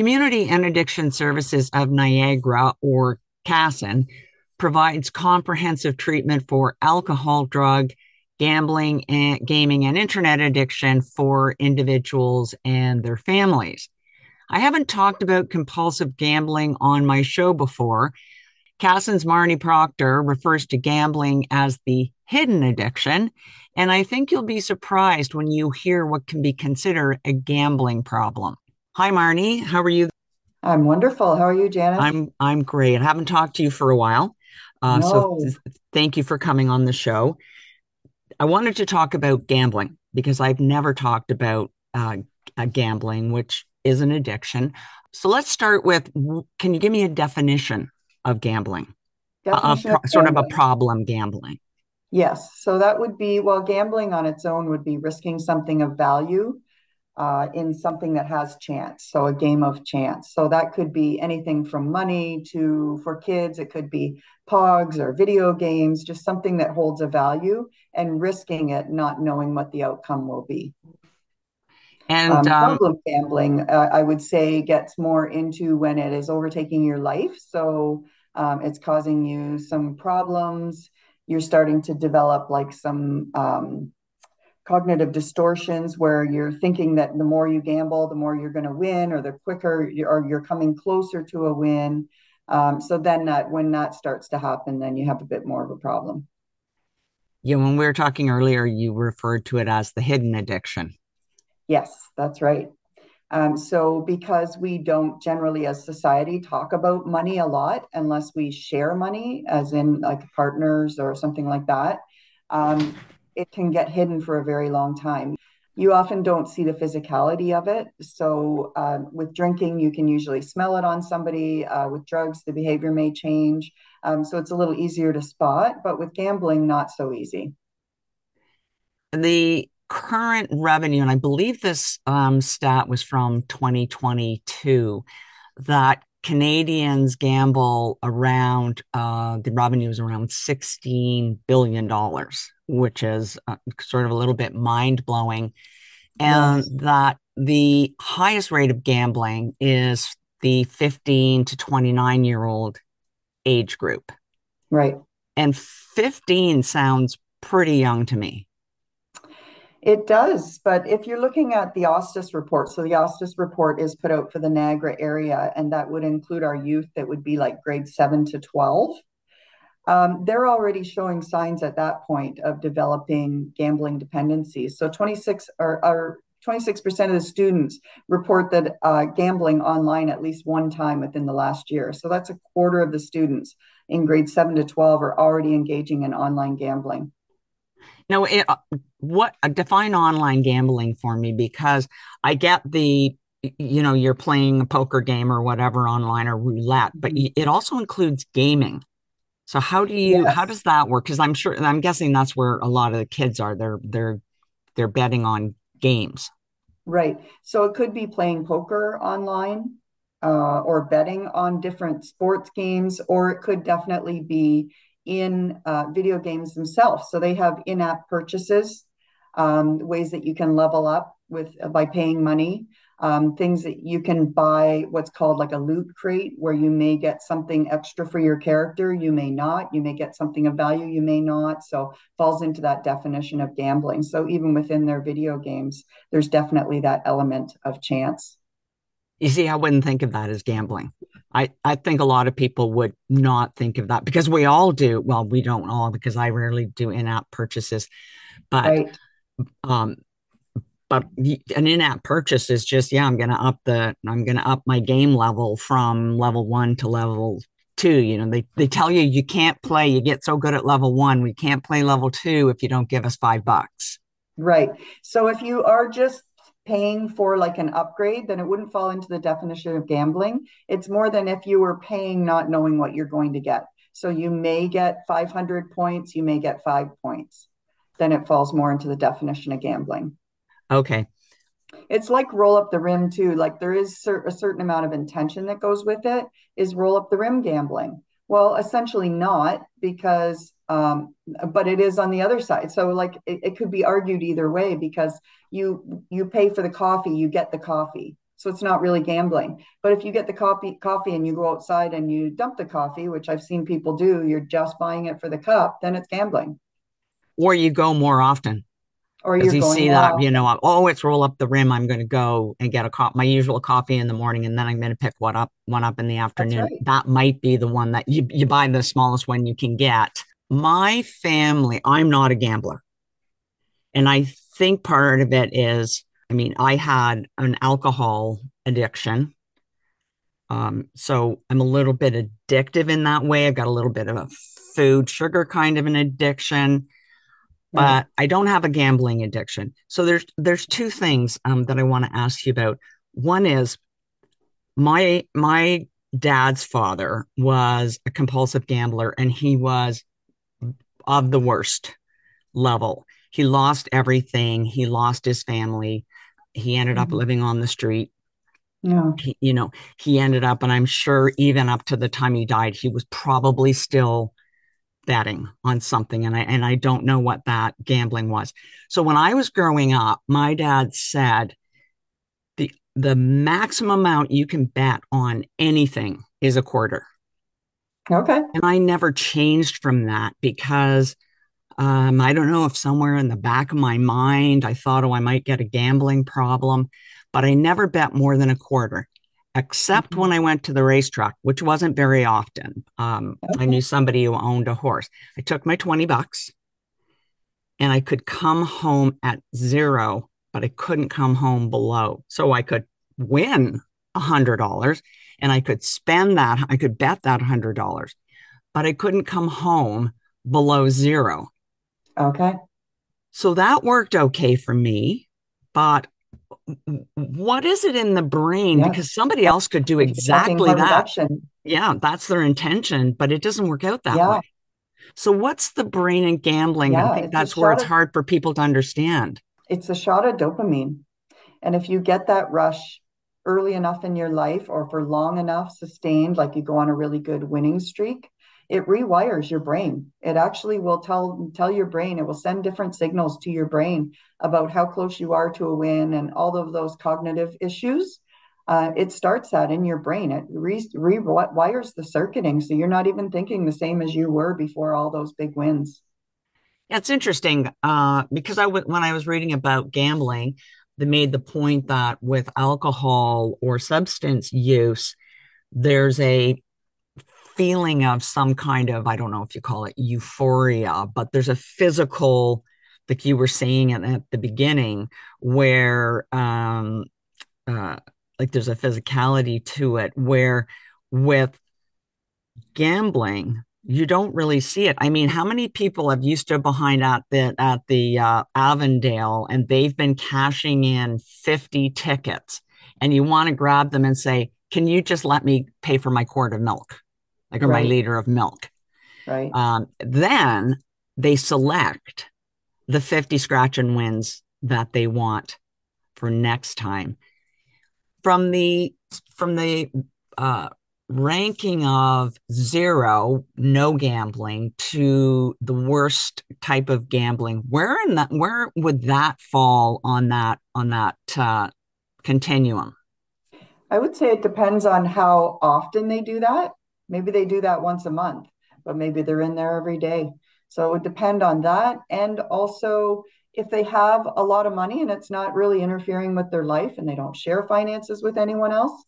Community and Addiction Services of Niagara, or CASON, provides comprehensive treatment for alcohol, drug, gambling, and gaming, and internet addiction for individuals and their families. I haven't talked about compulsive gambling on my show before. CASON's Marnie Proctor refers to gambling as the hidden addiction. And I think you'll be surprised when you hear what can be considered a gambling problem. Hi, Marnie. How are you? I'm wonderful. How are you, Janice? I'm I'm great. I haven't talked to you for a while. Uh, no. So th- thank you for coming on the show. I wanted to talk about gambling because I've never talked about uh, gambling, which is an addiction. So let's start with can you give me a definition of gambling? Definition pro- of sort of a problem gambling. Yes. So that would be well, gambling on its own would be risking something of value uh, in something that has chance. So a game of chance. So that could be anything from money to for kids, it could be pogs or video games, just something that holds a value and risking it, not knowing what the outcome will be. And um, um, problem gambling, uh, I would say, gets more into when it is overtaking your life. So um, it's causing you some problems. You're starting to develop like some um, cognitive distortions where you're thinking that the more you gamble, the more you're going to win, or the quicker you, or you're coming closer to a win. Um, so then that when that starts to happen, then you have a bit more of a problem. Yeah, when we were talking earlier, you referred to it as the hidden addiction. Yes, that's right. Um, so, because we don't generally as society talk about money a lot unless we share money, as in like partners or something like that, um, it can get hidden for a very long time. You often don't see the physicality of it. So, uh, with drinking, you can usually smell it on somebody. Uh, with drugs, the behavior may change. Um, so, it's a little easier to spot, but with gambling, not so easy. The current revenue, and I believe this um, stat was from 2022, that Canadians gamble around uh, the revenue is around $16 billion, which is uh, sort of a little bit mind blowing. And yes. that the highest rate of gambling is the 15 to 29 year old age group. Right. And 15 sounds pretty young to me. It does, but if you're looking at the Ostis report, so the Ostis report is put out for the Niagara area, and that would include our youth that would be like grade seven to 12. Um, they're already showing signs at that point of developing gambling dependencies. So 26 or, or 26% of the students report that uh, gambling online at least one time within the last year. So that's a quarter of the students in grade 7 to 12 are already engaging in online gambling. Now, it, uh, what uh, define online gambling for me because I get the you know you're playing a poker game or whatever online or roulette, but mm-hmm. it also includes gaming. So how do you yes. how does that work? Because I'm sure I'm guessing that's where a lot of the kids are. They're they're they're betting on games. Right. So it could be playing poker online uh, or betting on different sports games, or it could definitely be in uh, video games themselves. So they have in-app purchases, um, ways that you can level up with uh, by paying money. Um, things that you can buy, what's called like a loot crate, where you may get something extra for your character, you may not. You may get something of value, you may not. So falls into that definition of gambling. So even within their video games, there's definitely that element of chance. You see, I wouldn't think of that as gambling. I, I think a lot of people would not think of that because we all do. Well, we don't all because I rarely do in-app purchases, but right. um, but an in-app purchase is just yeah, I'm gonna up the I'm gonna up my game level from level one to level two. You know, they they tell you you can't play. You get so good at level one, we can't play level two if you don't give us five bucks. Right. So if you are just paying for like an upgrade, then it wouldn't fall into the definition of gambling. It's more than if you were paying not knowing what you're going to get. So you may get 500 points, you may get five points. Then it falls more into the definition of gambling. Okay. It's like roll up the rim too. Like there is a certain amount of intention that goes with it. Is roll up the rim gambling? Well, essentially not because um, but it is on the other side so like it, it, could be argued either way because you you pay for the coffee you get the coffee So it's not really gambling. But if you get the coffee coffee and you go outside and you dump the coffee, which I've seen people do, you're just buying it for the cup, then it's gambling. Or you go more often. Or you see that, you often. know, oh, it's roll up the rim. I'm going to go and get a cup, my usual coffee in the morning, and then I'm going to pick one up, one up in the afternoon. right. That might be the one that you, you buy the smallest one you can get. My family, I'm not a gambler. And I think part of it is, I mean, I had an alcohol addiction. Um, so I'm a little bit addictive in that way. I've got a little bit of a food, sugar kind of an addiction. But I don't have a gambling addiction. So there's there's two things um, that I want to ask you about. One is my my dad's father was a compulsive gambler, and he was of the worst level. He lost everything. He lost his family. He ended up Mhm. living on the street. Yeah. He, you know, he ended up, and I'm sure even up to the time he died, he was probably still betting on something. And I and I don't know what that gambling was. So when I was growing up, my dad said the the maximum amount you can bet on anything is a quarter. Okay. And I never changed from that because um, I don't know if somewhere in the back of my mind I thought, oh, I might get a gambling problem, but I never bet more than a quarter, except Mhm. when I went to the racetrack, which wasn't very often. Um, I knew somebody who owned a horse. I took my 20 bucks and I could come home at zero, but I couldn't come home below. So I could win a hundred dollars and I could spend that, I could bet that hundred dollars, but I couldn't come home below zero. Okay. So that worked okay for me. But what is it in the brain? Yes. Because somebody else could do exactly that. reduction. Yeah, that's their intention, but it doesn't work out that Yeah. way. So what's the brain and gambling? I think that's where it's of hard for people to understand. it's a shot of dopamine. And if you get that rush early enough in your life or for long enough sustained, like you go on a really good winning streak, it rewires your brain. It actually will tell tell your brain, it will send different signals to your brain about how close you are to a win and all of those cognitive issues. Uh, it starts that in your brain. It re- rewires the circuiting, so you're not even thinking the same as you were before all those big wins. It's interesting uh, because I w- when I was reading about gambling, they made the point that with alcohol or substance use, there's a feeling of some kind of, I don't know if you call it euphoria, but there's a physical, like you were saying at, the beginning, where um, uh, like there's a physicality to it, where with gambling, you don't really see it. I mean, how many people have you stood behind at the at the uh, Avondale and they've been cashing in 50 tickets and you want to grab them and say, "Can you just let me pay for my quart of milk?" Like or my liter of milk. right. Um, then they select the 50 scratch and wins that they want for next time. From the from the uh ranking of zero, no gambling, to the worst type of gambling, where in that where would that fall on that on that uh, continuum? I would say it depends on how often they do that. Maybe they do that once a month, but maybe they're in there every day. So it would depend on that. And also, if they have a lot of money and it's not really interfering with their life and they don't share finances with anyone else,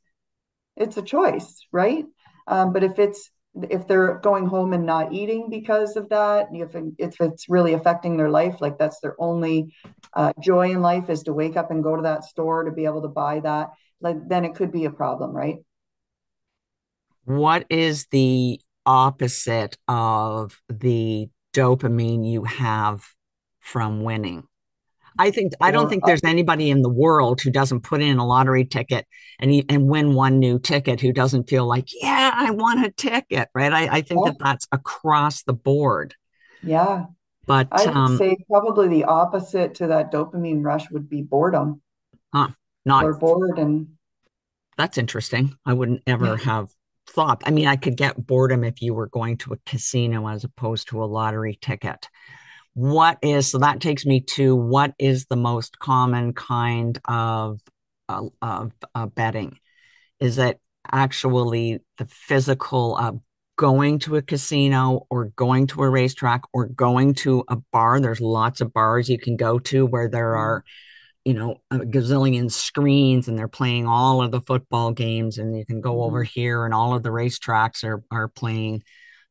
it's a choice, right? Um, but if it's if they're going home and not eating because of that, if if it's really affecting their life, like that's their only uh, joy in life is to wake up and go to that store to be able to buy that, like then it could be a problem, right? What is the opposite of the dopamine you have from winning? I think I don't think uh, there's anybody in the world who doesn't put in a lottery ticket and and win one new ticket who doesn't feel like, yeah, I want a ticket, right? I, I think yeah, that that's across the board. yeah. But I would um, say probably the opposite to that dopamine rush would be boredom. huh, not are bored and that's interesting. I wouldn't ever yeah, have thought. I mean, I could get boredom if you were going to a casino as opposed to a lottery ticket. What is so that takes me to what is the most common kind of uh, of uh, betting is it actually the physical uh, going to a casino or going to a racetrack or going to a bar. There's lots of bars you can go to where there are, you know, a gazillion screens and they're playing all of the football games, and you can go mm-hmm. over here and all of the racetracks are are playing.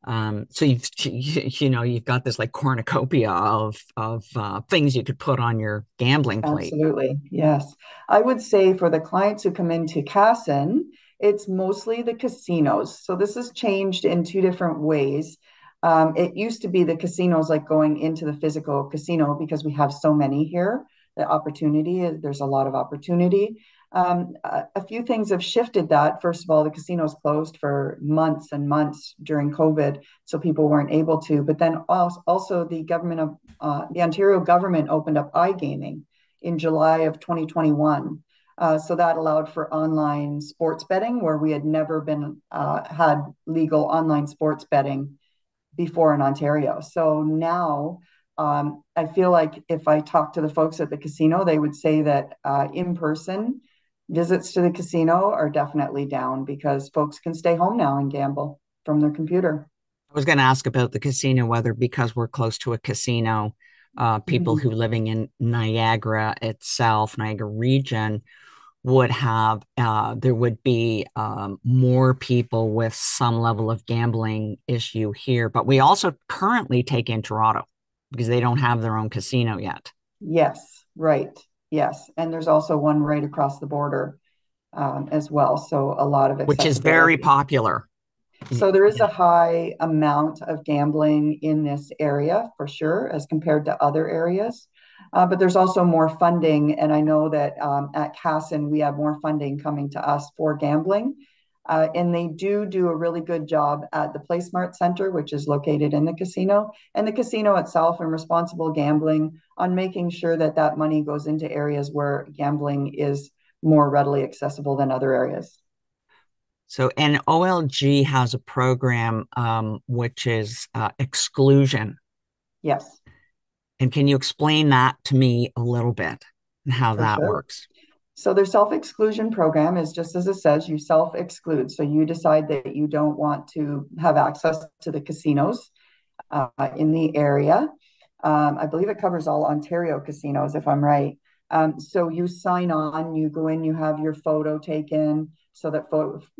Um, so you've you know you've got this like cornucopia of of uh, things you could put on your gambling plate. Absolutely, yes. I would say for the clients who come into CASON, it's mostly the casinos. So this has changed in two different ways. Um, it used to be the casinos like going into the physical casino because we have so many here. The opportunity, there's a lot of opportunity. Um, a, few things have shifted that. First of all, the casinos closed for months and months during COVID, so people weren't able to. But then also, also the government of uh, the Ontario government opened up iGaming in July of 2021. Uh, so that allowed for online sports betting, where we had never been uh, had legal online sports betting before in Ontario. So now um, I feel like if I talk to the folks at the casino, they would say that uh, in person visits to the casino are definitely down because folks can stay home now and gamble from their computer. I was going to ask about the casino, whether because we're close to a casino, uh, people mm-hmm. who living in Niagara itself, Niagara region, would have uh, there would be um, more people with some level of gambling issue here but we also currently take in toronto because they don't have their own casino yet yes right yes and there's also one right across the border um, as well so a lot of it which is very popular so there is a high amount of gambling in this area for sure as compared to other areas uh, but there's also more funding. And I know that um, at CASON, we have more funding coming to us for gambling. Uh, and they do do a really good job at the PlaySmart Center, which is located in the casino, and the casino itself, and responsible gambling on making sure that that money goes into areas where gambling is more readily accessible than other areas. So, and OLG has a program um, which is uh, exclusion. Yes. And can you explain that to me a little bit and how For that sure. works? So their self-exclusion program is just as it says, you self-exclude. So you decide that you don't want to have access to the casinos uh, in the area. Um, I believe it covers all Ontario casinos, if I'm right. Um, so you sign on, you go in, you have your photo taken so that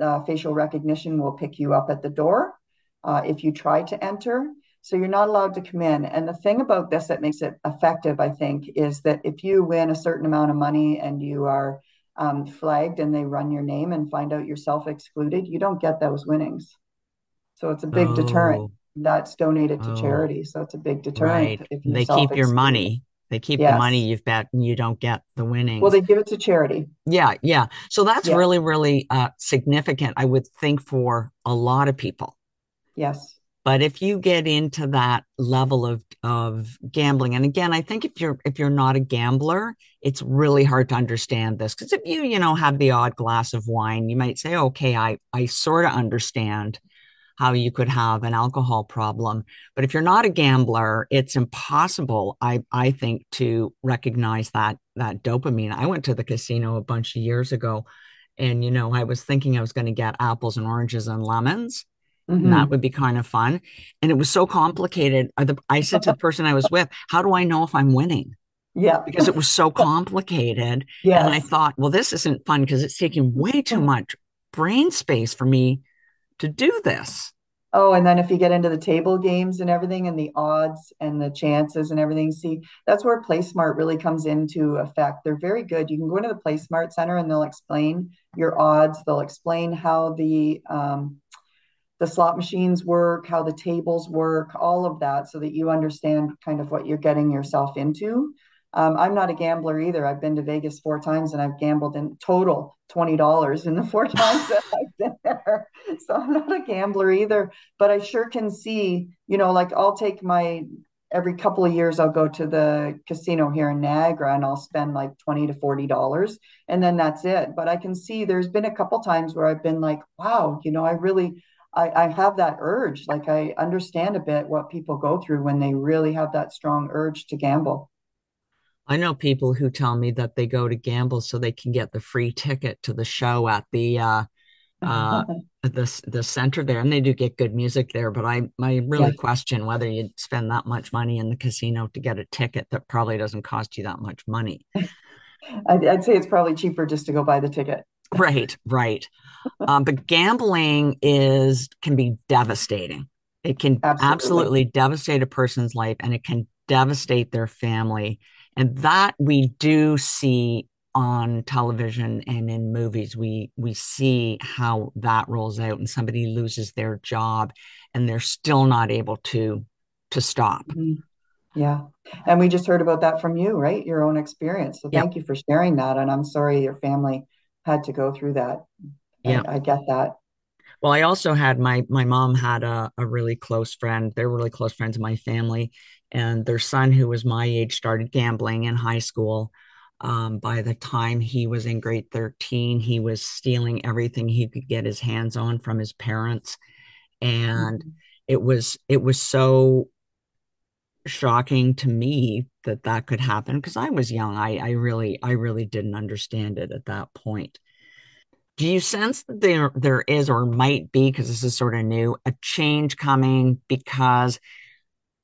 uh, facial recognition will pick you up at the door uh, if you try to enter. So you're not allowed to come in. And the thing about this that makes it effective, I think, is that if you win a certain amount of money and you are um, flagged and they run your name and find out you're self excluded, you don't get those winnings. So it's a big oh. deterrent. That's donated to oh. charity. So it's a big deterrent. Right. they keep your money. They keep yes. the money you've bet and you don't get the winnings. Well, they give it to charity. Yeah, yeah. So that's yeah. really, really uh, significant, I would think, for a lot of people. Yes. But if you get into that level of of gambling, and again, I think if you're if you're not a gambler, it's really hard to understand this because if you you know have the odd glass of wine, you might say, okay, I I sort of understand how you could have an alcohol problem. But if you're not a gambler, it's impossible, I I think, to recognize that that dopamine. I went to the casino a bunch of years ago, and you know I was thinking I was going to get apples and oranges and lemons Mm-hmm. that would be kind of fun. And it was so complicated. I said to the person I was with, How do I know if I'm winning? Yeah. Because it was so complicated. yes. And I thought, Well, this isn't fun because it's taking way too mm-hmm. much brain space for me to do this. Oh, and then if you get into the table games and everything and the odds and the chances and everything, see, that's where PlaySmart really comes into effect. They're very good. You can go into the PlaySmart Center and they'll explain your odds. They'll explain how the um, the slot machines work, how the tables work, all of that, so that you understand kind of what you're getting yourself into. Um, I'm not a gambler either. I've been to Vegas four times and I've gambled in total $20 in the four times that I've been there. So I'm not a gambler either, but I sure can see, you know, like I'll take my every couple of years I'll go to the casino here in Niagara and I'll spend like 20 to 40 dollars and then that's it. But I can see there's been a couple times where I've been like, wow, you know, I really I, I have that urge. Like I understand a bit what people go through when they really have that strong urge to gamble. I know people who tell me that they go to gamble so they can get the free ticket to the show at the uh uh the the center there and they do get good music there but I I Yeah, really question whether you'd spend that much money in the casino to get a ticket that probably doesn't cost you that much money. I'd, I'd say it's probably cheaper just to go buy the ticket. Right, right. Um, but gambling is can be devastating. It can Absolutely. absolutely devastate a person's life and it can devastate their family. And that we do see on television and in movies. We we see how that rolls out and somebody loses their job and they're still not able to to stop. Mhm. Yeah. And we just heard about that from you, right? Your own experience. So Yep. thank you for sharing that. And I'm sorry your family had to go through that. I, I get that. Well, I also had my my mom had a, a really close friend. They're really close friends of my family, and their son, who was my age, started gambling in high school. Um, by the time he was in grade 13, he was stealing everything he could get his hands on from his parents. And Mhm. it was it was so shocking to me that that could happen because I was young. I I really I really didn't understand it at that point. Do you sense that there there is or might be, because this is sort of new, a change coming because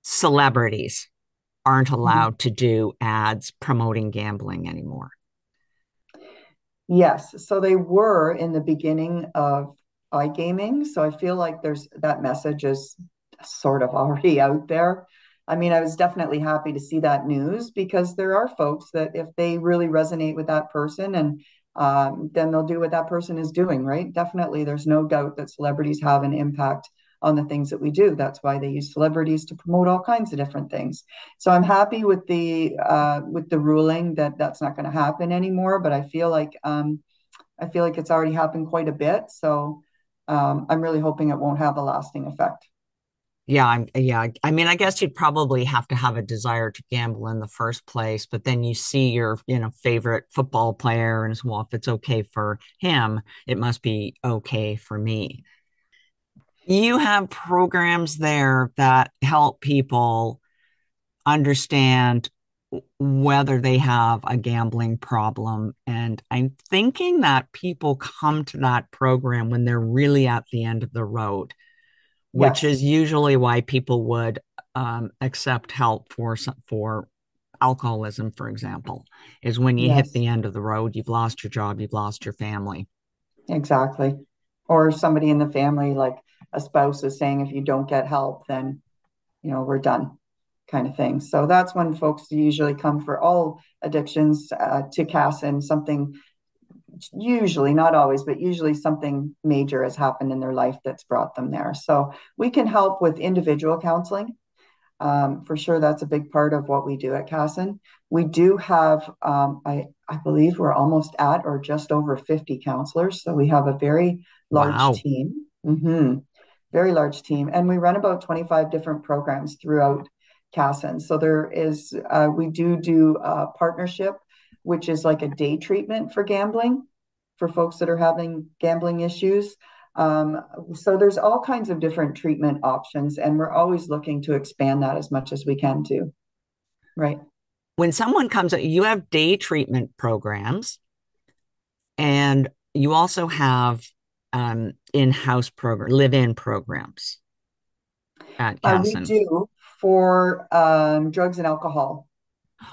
celebrities aren't Mhm. allowed to do ads promoting gambling anymore? Yes. So they were in the beginning of iGaming. So I feel like there's that message is sort of already out there. I mean, I was definitely happy to see that news because there are folks that if they really resonate with that person and um, then they'll do what that person is doing, right? Definitely, there's no doubt that celebrities have an impact on the things that we do. That's why they use celebrities to promote all kinds of different things. So I'm happy with the uh, with the ruling that that's not going to happen anymore. But I feel like um, I feel like it's already happened quite a bit. So um, I'm really hoping it won't have a lasting effect. Yeah, I'm yeah, I mean, I guess you'd probably have to have a desire to gamble in the first place, but then you see your, you know, favorite football player and well, if it's okay for him, it must be okay for me. You have programs there that help people understand whether they have a gambling problem. And I'm thinking that people come to that program when they're really at the end of the road, which Yes, is usually why people would um, accept help for for alcoholism, for example, is when you hit the end of the road, you've lost your job, you've lost your family. exactly. Or somebody in the family, like a spouse, is saying, if you don't get help, then you know we're done, kind of thing. So that's when folks usually come for all addictions uh, to CASON something usually not always but usually something major has happened in their life that's brought them there so we can help with individual counseling um, for sure that's a big part of what we do at CASON. We do have, um, I, I believe we're almost at or just over 50 counselors. So we have a very large Wow. team, mm-hmm. very large team. And we run about 25 different programs throughout CASON. So there is, uh, we do do a partnership, which is like a day treatment for gambling for folks that are having gambling issues. Um, so there's all kinds of different treatment options, and we're always looking to expand that as much as we can too. Right. When someone comes, you have day treatment programs and you also have um, in-house program, live-in programs at Uh, we do for um, drugs and alcohol,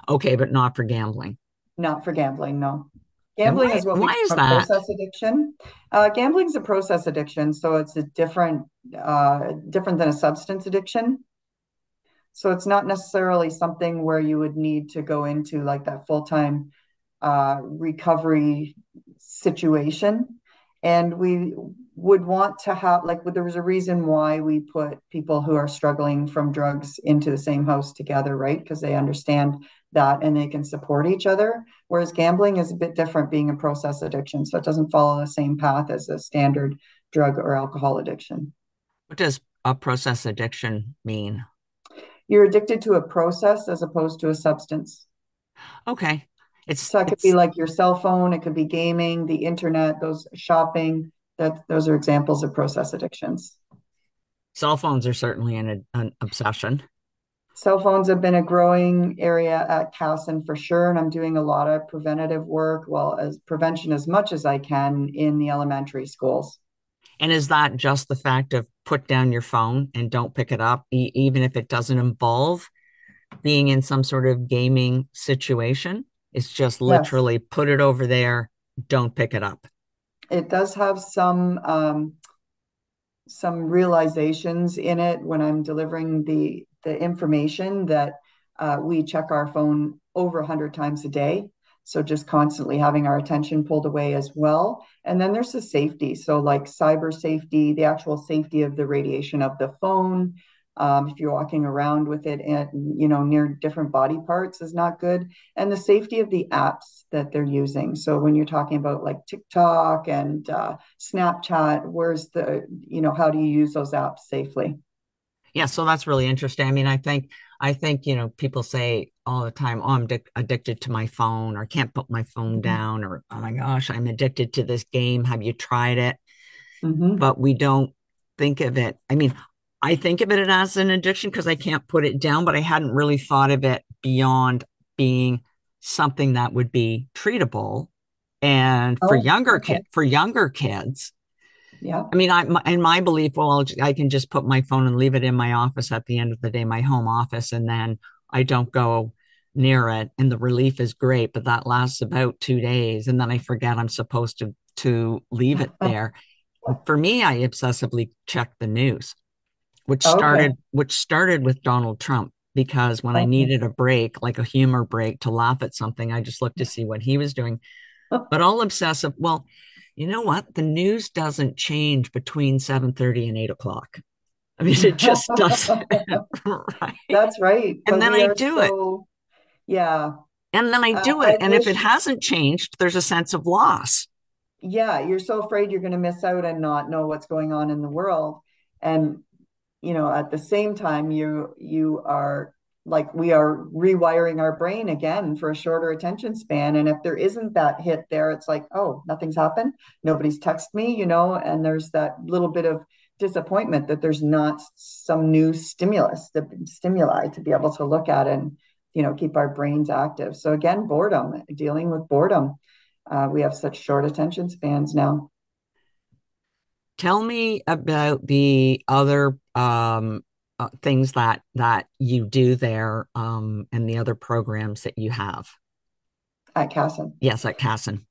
Okay, but not for gambling. Not for gambling. No. Gambling why is what we why is that? process addiction. Uh, gambling is a process addiction, so it's a different, uh, different than a substance addiction. So it's not necessarily something where you would need to go into like that full-time uh, recovery situation. And we would want to have, like, there was a reason why we put people who are struggling from drugs into the same house together, right? Because they understand that and they can support each other. Whereas gambling is a bit different, being a process addiction. So it doesn't follow the same path as a standard drug or alcohol addiction. What does a process addiction mean? You're addicted to a process as opposed to a substance. Okay. It's So that could be like your cell phone, it could be gaming, the internet, those shopping. That those are examples of process addictions. cell phones are certainly an an obsession. Cell phones have been a growing area at CASON for sure, and I'm doing a lot of preventative work, well as prevention as much as I can in the elementary schools. And is that just the fact of put down your phone and don't pick it up, e- even if it doesn't involve being in some sort of gaming situation? It's just literally yes. put it over there, don't pick it up. It does have some um, some realizations in it when I'm delivering the the information that uh, we check our phone over 100 times a day. So just constantly having our attention pulled away as well. And then there's the safety. So, like cyber safety, the actual safety of the radiation of the phone. Um, if you're walking around with it and you know near different body parts is not good. And the safety of the apps that they're using. So when you're talking about like tiktok and uh, snapchat where's the you know how do you use those apps safely? Yeah so that's really interesting. I mean i think i think you know people say all the time oh i'm addicted to my phone or can't put my phone mm-hmm. down or oh my gosh i'm addicted to this game. Have you tried it? Mm-hmm. but we don't think of it i mean i think of it as an addiction because i can't put it down but i hadn't really thought of it beyond being something that would be treatable and oh, for younger okay. kids for younger kids yeah. I mean, I my, in my belief, well, I can just put my phone and leave it in my office at the end of the day, my home office, and then I don't go near it, and the relief is great. But that lasts about two days, and then I forget I'm supposed to to leave it there. For me, I obsessively check the news, which started okay. which started with Donald Trump because when okay. I needed a break, like a humor break to laugh at something, I just looked to see what he was doing. But all obsessive, well, you know what? The news doesn't change between 7:30 and 8 o'clock. I mean, it just doesn't. right. That's right. And then I do so, it. Yeah. And then I do uh, it. I and wish... if it hasn't changed, there's a sense of loss. Yeah. You're so afraid you're going to miss out and not know what's going on in the world. And, you know, at the same time, you you are like we are rewiring our brain again for a shorter attention span. And if there isn't that hit there it's like oh nothing's happened. Nobody's texted me you know and there's that little bit of disappointment that there's not some new stimulus the stimuli to be able to look at and you know keep our brains active. So again boredom dealing with boredom. Uh, we have such short attention spans now tell me about the other um, uh, things that that you do there um, and the other programs that you have at CASON. Yes, at CASON.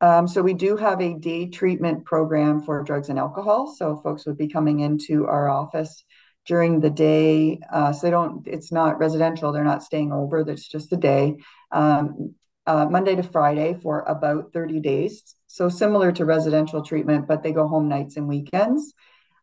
Um, so we do have a day treatment program for drugs and alcohol. So folks would be coming into our office during the day. Uh, so they don't. It's not residential. They're not staying over. That's just the day. Um, uh, Monday to Friday for about 30 days. So similar to residential treatment, but they go home nights and weekends.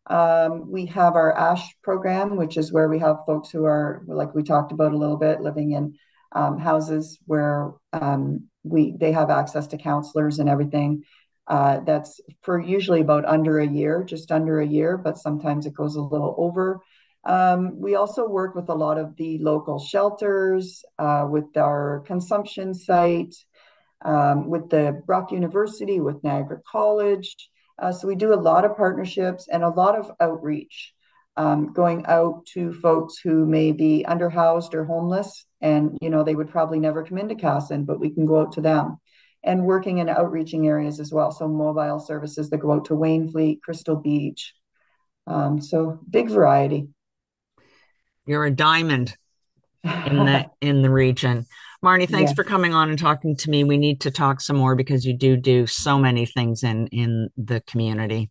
Um, we have our ASH program, which is where we have folks who are, like we talked about a little bit, living in um, houses where um, we they have access to counselors and everything. Uh, that's for usually about under a year, just under a year, but sometimes it goes a little over. Um, we also work with a lot of the local shelters, uh, with our consumption site, um, with the Brock University, with Niagara College. Uh, so we do a lot of partnerships and a lot of outreach, um, going out to folks who may be underhoused or homeless, and you know they would probably never come into CASON, but we can go out to them, and working in outreaching areas as well. So mobile services that go out to Wainfleet, Crystal Beach. Um, so big variety. You're a diamond in the in the region. Marnie, thanks for coming on and talking to me. We need to talk some more because you do do so many things in in the community.